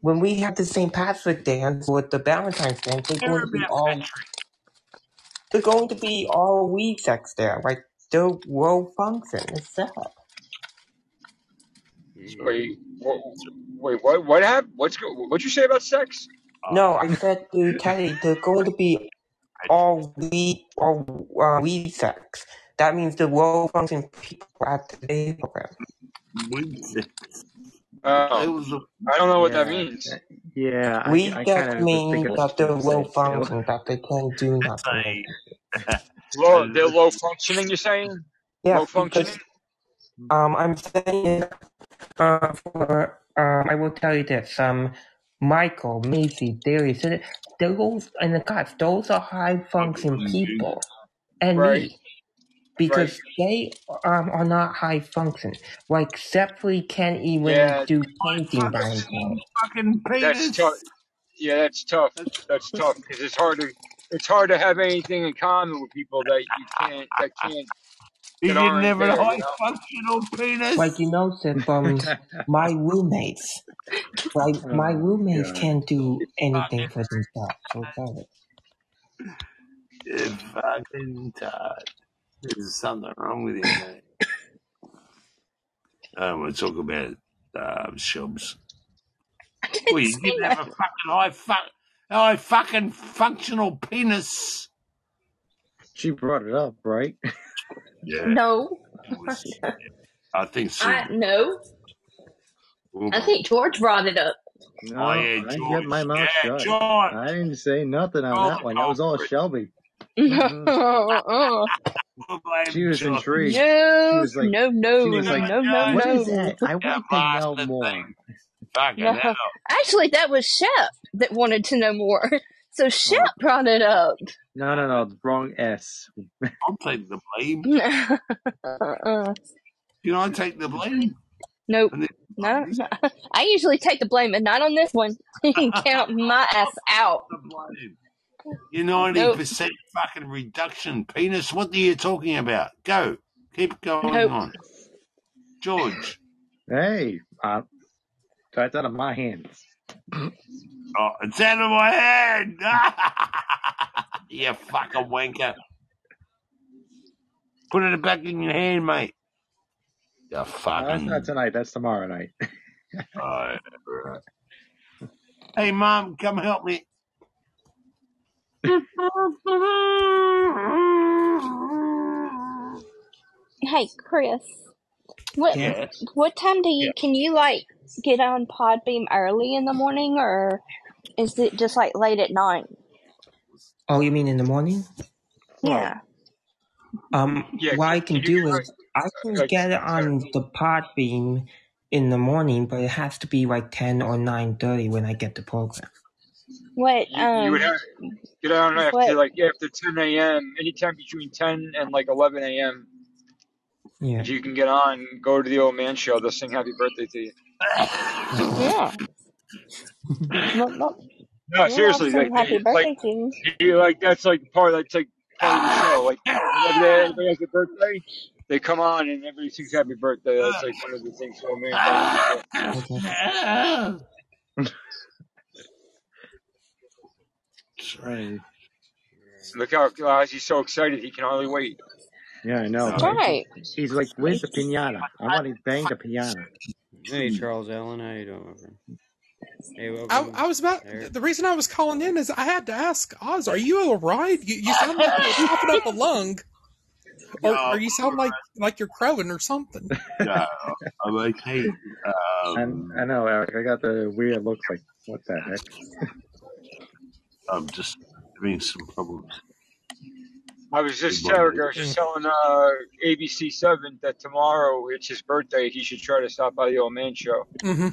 when we have the St. Patrick dance or the Valentine's dance, they're going to be all they're going to be all we sex there, like the world function. It's sad. Mm. Wait, what, wait, what? What happened? What's go? What'd you say about sex? No, I said to Teddy, they're going to be all we all uh, we sex. That means the world functioning people at the day program. It Oh, was a I don't know what that Yeah. means. Yeah, We I kind just of was mean thinking that they're the low same thing. function, that they can't do nothing. Low, they're low functioning. You're saying Yeah, low functioning? because um, I'm saying uh, for um, I will tell you this. Um, Michael, Macy, Darius, and those and the guys, those are high function people, and Right. me, because they um, are not high function. Like Zeppeli can't even Yeah. do painting by himself. Fucking That's tough. Yeah, that's tough. That's tough because it's hard to it's hard to have anything in common with people that you can't that can't He that didn't aren't have a there. high You know? functional penis. Like you know, Seth, um, my roommates, like my Oh, roommates God. can't do anything for themselves. So sorry. You fucking Todd. There's something wrong with you, mate. I don't want to talk about uh, shubs. Didn't Well, you didn't have a fucking high, fu- high fucking functional penis. She brought it up, right? Yeah. No, was- I think so. I no. I think George brought it up. No, Oh, yeah, I George. kept my mouth Yeah, shut. George. I didn't say nothing on Oh, that one. That was all George. Shelby. We'll blame She was George. intrigued. She No, was like, no, no, she was no, like, no, no, what is no. that? I You want to know more. thing. No. Actually, that was Shep that wanted to know more. So Oh, Shep brought it up. no, no, no, wrong S. I'll take the blame. uh-uh. Can I take the blame? Nope. Then- No, no. I usually take the blame, but not on this one. You can count my ass out. The blame. You're 90% fucking reduction. Penis, what are you talking about? Go. Keep going Nope. on. George. Hey, uh, that's out of my hands. Oh, it's out of my hand. you fucking wanker. Put it back in your hand, mate. You No, that's not tonight. That's tomorrow night. Oh, alright, alright. Hey, mom, come help me. Hey, Chris. What Yes. what time do you Yeah. can you like get on Podbean early in the morning or is it just like late at night? Oh, you mean in the morning? Yeah. Um, Yeah, what I can can do is I can like get it on the Podbean in the morning, but it has to be like ten or nine thirty when I get the program. What you, you would um have get on after what like after 10 a.m. anytime between 10 and like 11 a.m. Yeah. If you can get on, go to the old man show. They'll sing happy birthday to you. yeah. Well, well, No, seriously, like happy they, like birthday to you. you like that's like part that's like part of the show. Like whenever they- anybody has a birthday, they come on and everybody sings happy birthday. That's like one of the things for me. Okay. Right. Look how uh, he's so excited he can hardly wait. Yeah, I know. That's Right? right. He's like, "Where's the pinata? I want to bang the pinata." Hey, Charles Allen, how you doing, my friend? Hey, I, welcome. I was about Eric. the reason I was calling in is I had to ask Oz, are you all right? You, you sound like you're coughing up a lung, or, No, or you sound like like you're crowing or something. no, I'm okay. And Um, I know, Eric. I got the weird look. Like, what the heck? I'm just having some problems. I was just telling. I was just telling uh, ABC Seven that tomorrow it's his birthday. He should try to stop by the old man show. hmm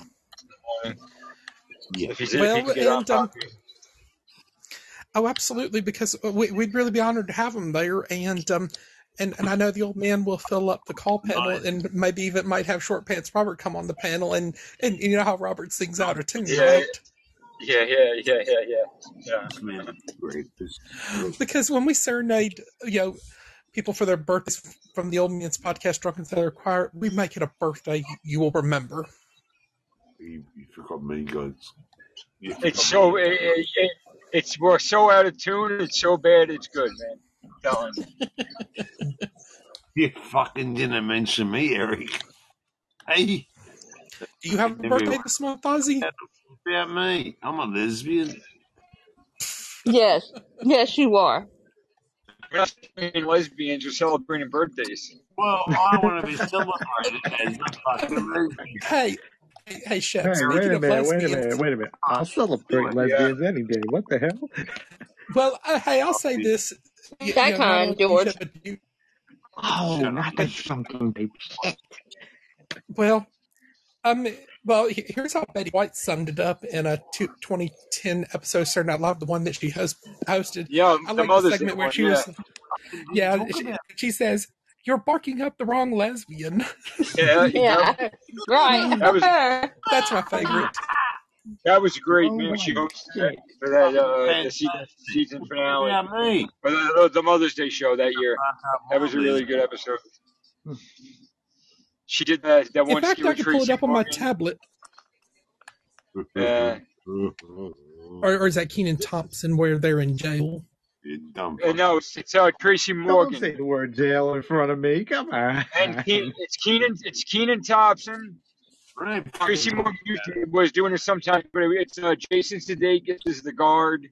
Yeah. If he's if he Well, can get on and um, oh, absolutely, because we, we'd really be honored to have him there, and um, and and I know the old man will fill up the call panel, and maybe even might have Short Pants Robert come on the panel, and and you know how Robert sings out of tune, Yeah, right? Yeah, yeah, yeah, yeah, yeah, yeah. Man, great. This- because when we serenade, you know, people for their birthdays from the old man's podcast, Drunken Sailor Choir, we make it a birthday you will remember. You, you forgot me, guys. You It's so me. it, it, it, it's we're so out of tune. It's so bad. It's good, man. I'm telling you. You fucking didn't mention me, Eric. Hey, Do you have a birthday this month, Ozzy? about me. I'm a lesbian. Yes. Yes, you are. We're not being lesbians. We're celebrating birthdays. Well, I want to be celebrated as a fucking lesbian. Hey, hey, hey, Shep, Hey, wait a minute, wait a minute, wait a minute. I'll celebrate Yeah. lesbians any day. What the hell? well, uh, hey, I'll say this. You, That you know, kind, only George. You, Oh, not the something baby. Shit. well, um, Well, here's how Betty White summed it up in a two, 2010 episode of Saturday Night Live, the one that she host, hosted. Yeah, I the like the Mother's Day segment where one, she yeah. was, yeah, she, she says, "You're barking up the wrong lesbian." Yeah, Yeah. Right. That was- That's my favorite. that was great, Oh man. She hosted that for that uh, the season, season finale Yeah, me. for the, the Mother's Day show that year. That was a really good episode. She did that that In fact, skit I with could pull it up on my tablet. Yeah. Or, or is that Kenan Thompson where they're in jail? Uh, no, it's, it's uh, Tracy Morgan. Don't say the word jail in front of me. Come on. And Keen, it's Kenan. It's Kenan Thompson. Right, Tracy Morgan used to, was doing it sometimes, but it's uh, Jason Sudeikis is the guard,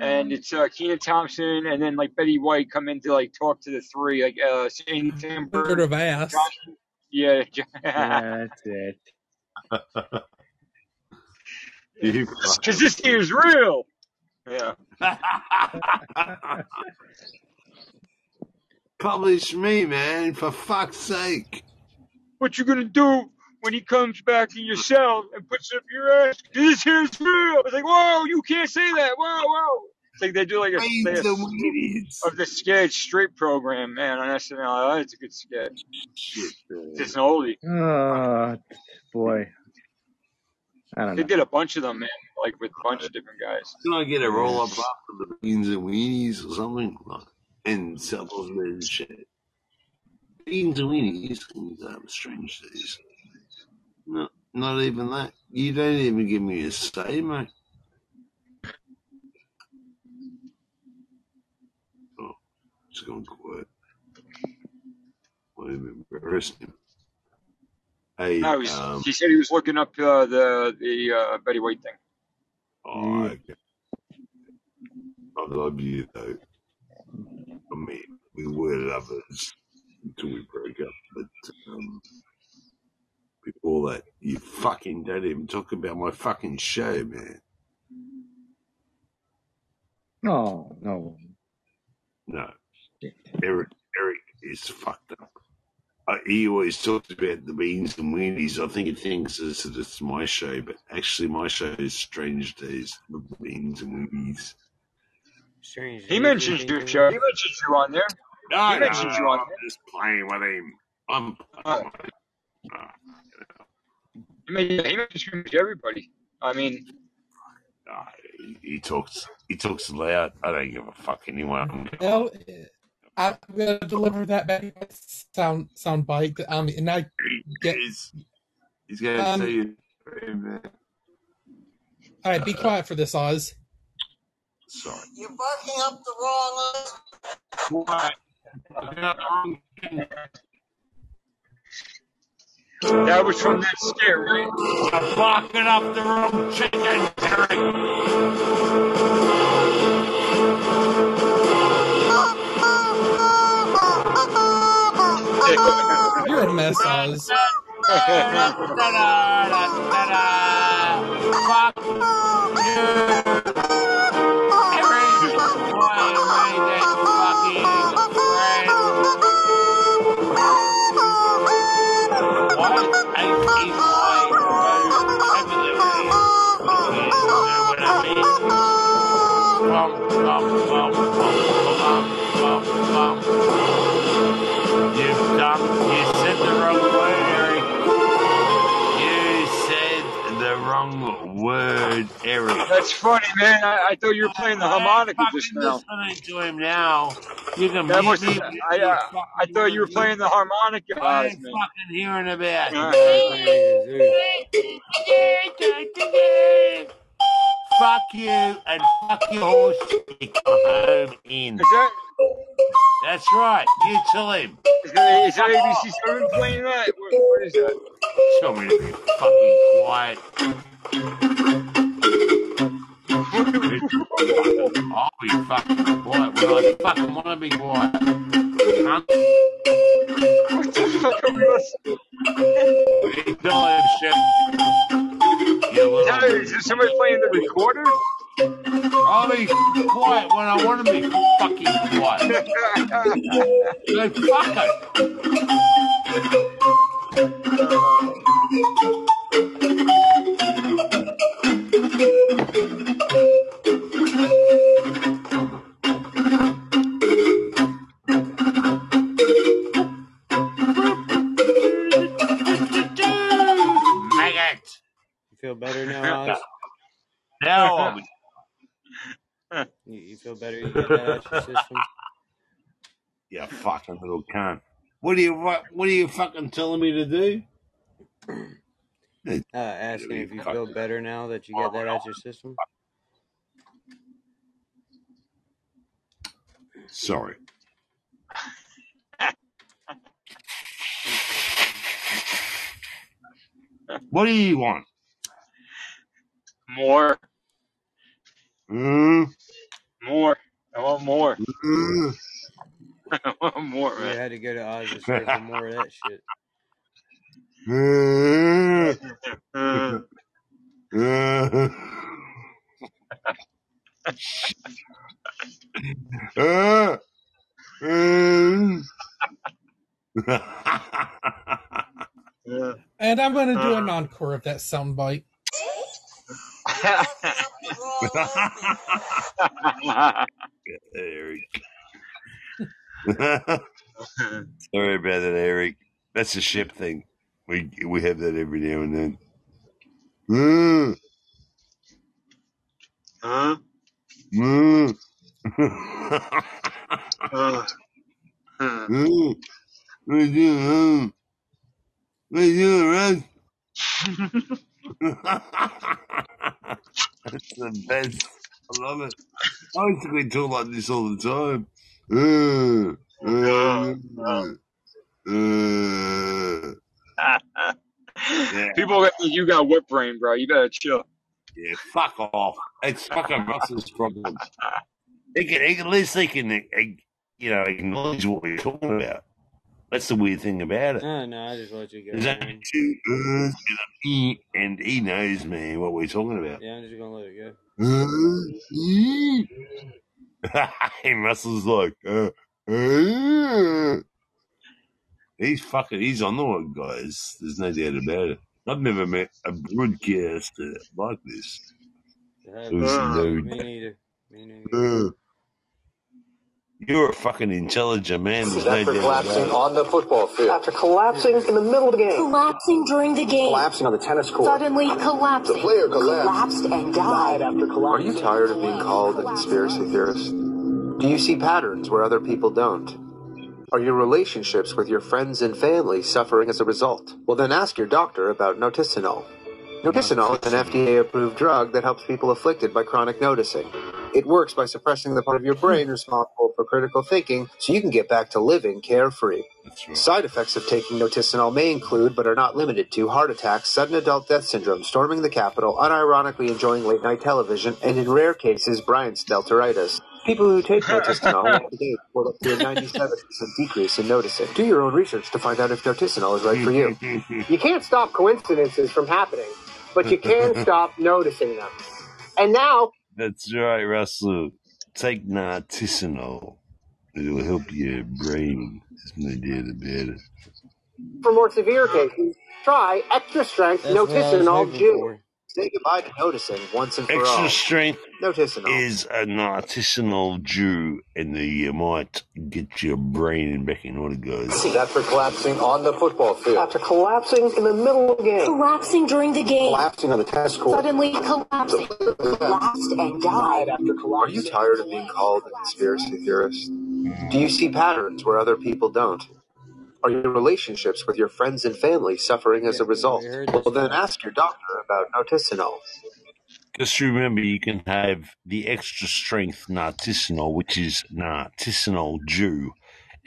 and it's uh, Kenan Thompson, and then like Betty White come in to like talk to the three, like uh, Sandy Sort Timber, of ass. Josh, yeah, yeah, that's it. You because this thing is real. Yeah, Publish me, man, for fuck's sake. what you gonna do when he comes back in your cell and puts up your ass? 'Cause this here is real. It's like, whoa, you can't say that. Whoa, whoa. It's like they do like a, Raise like a of the sketch straight program, man, on SNL. Oh, it's a good sketch. Shit. It's an oldie. Oh, boy. I don't They know. did a bunch of them, man, like with a bunch of different guys. Can I get a roll up off of the beans and weenies or something? Like, and supplements and shit. Beans and weenies can um, strange days. No, not even that. You don't even give me a say, mate. It's gone quiet. I'm embarrassed. Hey, No, he's, um, he said he was looking up uh, the the uh, Betty White thing. Oh, okay. I love you though. I mean, we were lovers until we broke up, but um, before that, you fucking don't even talk about my fucking show, man. No, no. No, Eric, Eric is fucked up. Uh, he always talks about the beans and weenies. I think he thinks it's, that it's my show, but actually, my show is Strange Days with the beans and weenies. Strange. He mentioned your show. He mentioned you on there. No, He mentioned you on I'm just playing with him. I'm. Oh. Uh, He mentioned, he mentioned everybody. I mean, uh, he, he talks. He talks loud. I don't give a fuck anyone. Well, I'm going to deliver that back sound sound bite. Um, and I get He's, he's going to Um, tell you, man. all right. Be quiet for this, Oz. Sorry. You're barking up the wrong What? I got the wrong thing. that was from that scare, right? You're barking up the wrong chicken, Derek. You're a mess, Oz. Fuck you. Wrong word, Eric. That's funny, man. I, I thought you were playing the harmonica I'm just fucking now. listening to him now. You can That mute was, me. I, uh, I thought you were playing the harmonica, I Oz, ain't man. fucking hearing about Uh, it. Fuck you and fuck your horse. You come home in. Is that That's right. You tell him. is that, is that ABC Seven playing that? What, what is that? Tell me to be fucking quiet. I'll be fucking quiet when I fucking want to be quiet. What the fuck are we listening? Tell him shit. That, is there somebody playing the recorder? I'll be quiet when I want to be fucking quiet. So fuck it. You feel better now, now you, feel better? Fucking little cunt. What are you what, what are you fucking telling me to do? Uh, asking if you feel better now that you got that out your system. Sorry. What do you want? More, Mm, more. I want more. mm. I want more, You had to go to Oz's store for more of that shit. Mm, Uh, mm. Uh, mm. uh. And I'm going to do an uh. encore of that soundbite. Eric. Sorry about that, Eric. That's a ship thing. We have that every now and then. Mm, huh? mm. Uh, uh. Mm. What you doing? What you doing, Russ? That's the best. I love it. I used to talk like this all the time. Uh, uh, Yeah. People that think you got whip brain, bro. You better chill. yeah, fuck off. It's fucking Russell's problem. He can, he can, at least he can, you know, acknowledge what we're talking about. That's the weird thing about it. No, no, I just let you go. There's only two E's and a E, and he knows, me what we're talking about. Yeah, I'm just gonna let it go. and Russell's like, uh, uh. he's fucking, he's on the one, guys. There's no doubt about it. I've never met a broadcaster like this. Who's Uh, me neither. Me neither. Uh, you're a fucking intelligent man. There's no After doubt collapsing on the football field. After collapsing in the middle of the game. Collapsing during the game. Collapsing on the tennis court. Suddenly collapsing. The player collapsed. Collapsed and died. after collapsing. Are you tired of being called a conspiracy theorist? Do you see patterns where other people don't? Are your relationships with your friends and family suffering as a result? Well, then ask your doctor about noticinol. Noticinol is an FDA approved drug that helps people afflicted by chronic noticing. It works by suppressing the part of your brain responsible for critical thinking so you can get back to living carefree. Side effects of taking noticinol may include, but are not limited to, heart attacks, sudden adult death syndrome, storming the Capitol, unironically enjoying late night television, and in rare cases, Brian's deltoritis. People who take noticinol today report up to a 97% decrease in noticing. Do your own research to find out if noticinol is right for you. You can't stop coincidences from happening, but you can stop noticing them. And now, That's right, Russell. Take noticinol. It'll help your brain. There's no doubt about it. for more severe cases, try extra strength That's what I noticinol hoping Jew. for. Say goodbye to noticing once and for Extra all. strength Noticinol. is an artisanal Jew, and you might get your brain back in order, guys. After collapsing on the football field. After collapsing in the middle of the game. Collapsing during the game. Collapsing on the test court. Suddenly collapsing. Collapsed and died. after Are collapsing. you tired of being called a conspiracy theorist? Do you see patterns where other people don't? Are your relationships with your friends and family suffering as a result? Well, then ask your doctor about noticinol. Just remember, you can have the extra strength narticinol, which is narticinol Jew,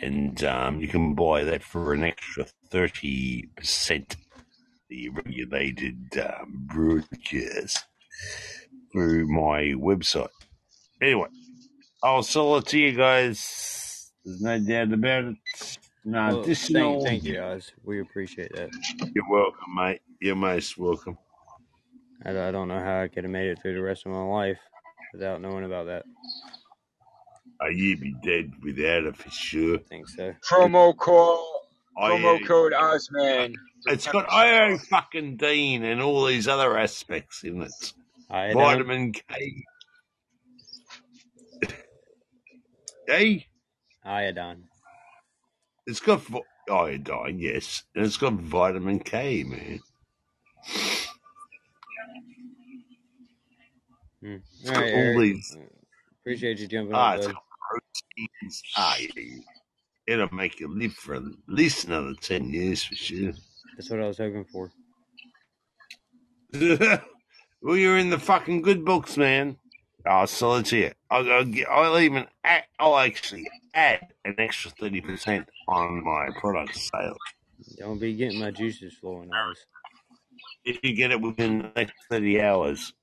and um, you can buy that for an extra 30% the regulated um, broadcast through my website. Anyway, I'll sell it to you guys. There's no doubt about it. Well, Narticinol. thank, thank you, Oz. We appreciate that. You're welcome, mate. You're most welcome. I, I don't know how I could have made it through the rest of my life without knowing about that. Uh, you'd be dead without it for sure. I think so. promo code, I, promo uh, code Ozman. It's got IO fucking Dean and all these other aspects in it. Iodine. Vitamin K. hey, Iodine. It's got iodine, yes, and it's got vitamin K, man. Hmm. All right, All Eric. these Appreciate you jumping ah, on, it's got proteins. Ah, yeah. It'll make you live for at least another ten years for sure. That's what I was hoping for. well, you're in the fucking good books, man. Oh, so let's hear. it. I'll, I'll, get, I'll even I'll actually add an extra thirty percent on my product sale Don't be getting my juices flowing, Oz. if you get it within the next thirty hours.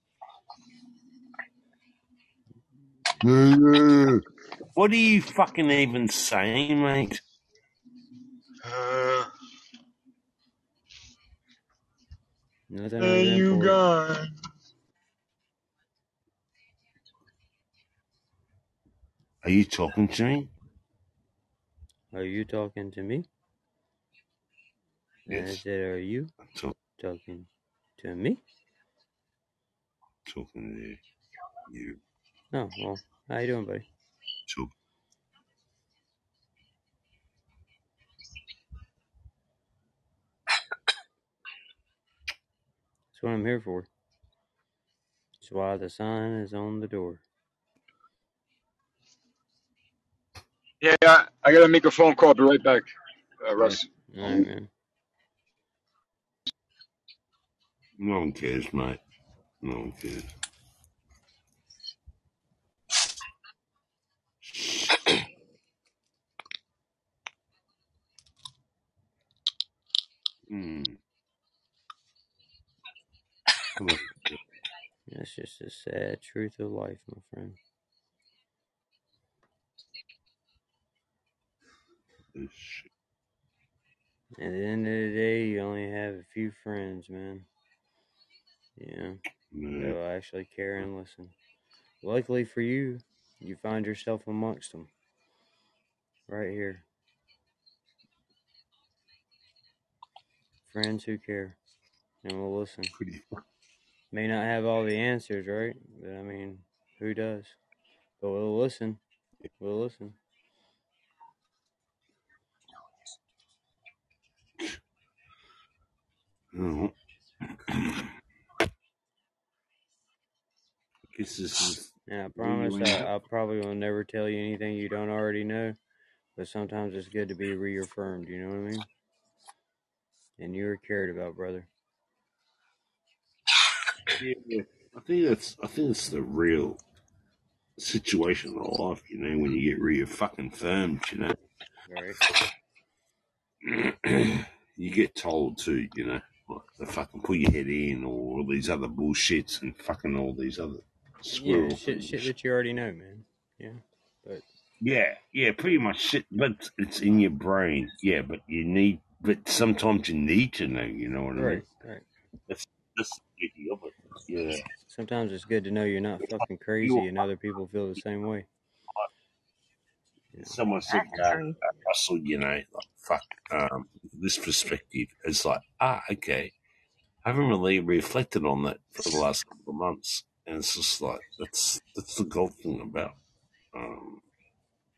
What are you fucking even saying, mate? Uh, Nothing hey, you than for gone. Are you talking to me? Are you talking to me? And I Yes, said, Are you I'm talk, talking to me? talking to you. Oh, well, how you doing, buddy? Talk. That's what I'm here for. That's why the sign is on the door. Yeah, I, I gotta make a phone call. I'll Be right back, uh, Russ. All right, man. No one cares, mate. No one cares. Hmm. Come on. That's just the sad truth of life, my friend. This shit. At the end of the day, you only have a few friends, man. Yeah, that will actually care and listen. Luckily for you, you find yourself amongst them. Right here. Friends who care and will listen. May not have all the answers, right? But I mean, who does? But we'll listen. We'll listen. This is And I promise I. I probably will never tell you anything you don't already know. But sometimes it's good to be reaffirmed, you know what I mean? And you're cared about, brother. Yeah, I think that's I think it's the real situation of life, you know, when you get real fucking firmed, you know. Right? you get told to, you know, like, to fucking put your head in or all these other bullshits and fucking all these other Yeah, shit, shit that you already know, man. Yeah, but Yeah, yeah, pretty much shit, but it's in your brain. Yeah, but you need, but sometimes you need to know, you know what I mean? right, right. That's, that's the beauty of it. Yeah. Sometimes it's good to know you're not fucking crazy and other people feel the same way. Someone said, That's uh, true. uh, Russell, you know, like, fuck, um, this perspective is like, ah, okay. I haven't really reflected on that for the last couple of months. And it's just like, that's, that's the gold thing about, um,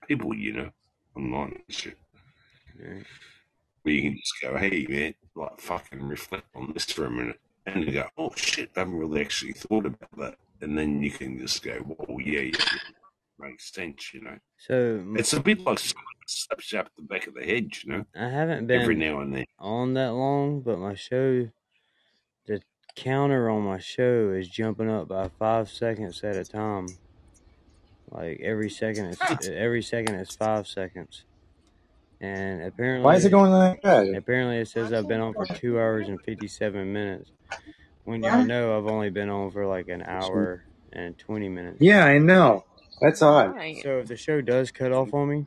people, you know, online and shit. right? Where you can just go, hey, man, like, fucking reflect on this for a minute. And you go, oh, shit, I haven't really actually thought about that. And then you can just go, well, yeah, yeah, yeah. Makes sense, you know. So It's a bit like someone slaps you up the back of the head, you know, I haven't been every now and then. on that long, but my show, the counter on my show is jumping up by five seconds at a time. Like every second, it's every second is five seconds, and apparently, Why is it going like that? apparently it says I've been on for two hours and fifty-seven minutes. When y'all know I've only been on for like an hour and twenty minutes. Yeah, I know. That's odd. Right. So if the show does cut off on me,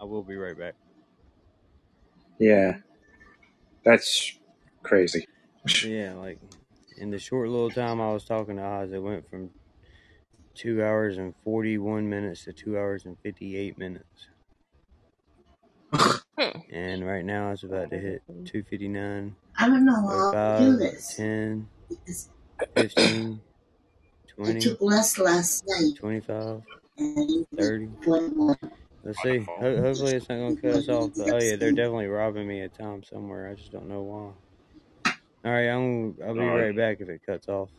I will be right back. Yeah, that's crazy. Yeah, like in the short little time I was talking to Oz, it went from two hours and 41 minutes to two hours and 58 minutes. Hmm. And right now it's about to hit 259, I don't know how to do this 10, 15, I 20, took less last night 25, 30. 21. Let's see. Ho- hopefully it's not going to cut us off. But, oh, yeah, they're definitely robbing me of time somewhere. I just don't know why. All right, I'm, I'll be All right. right back if it cuts off.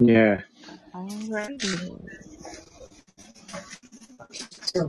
Yeah. Alrighty.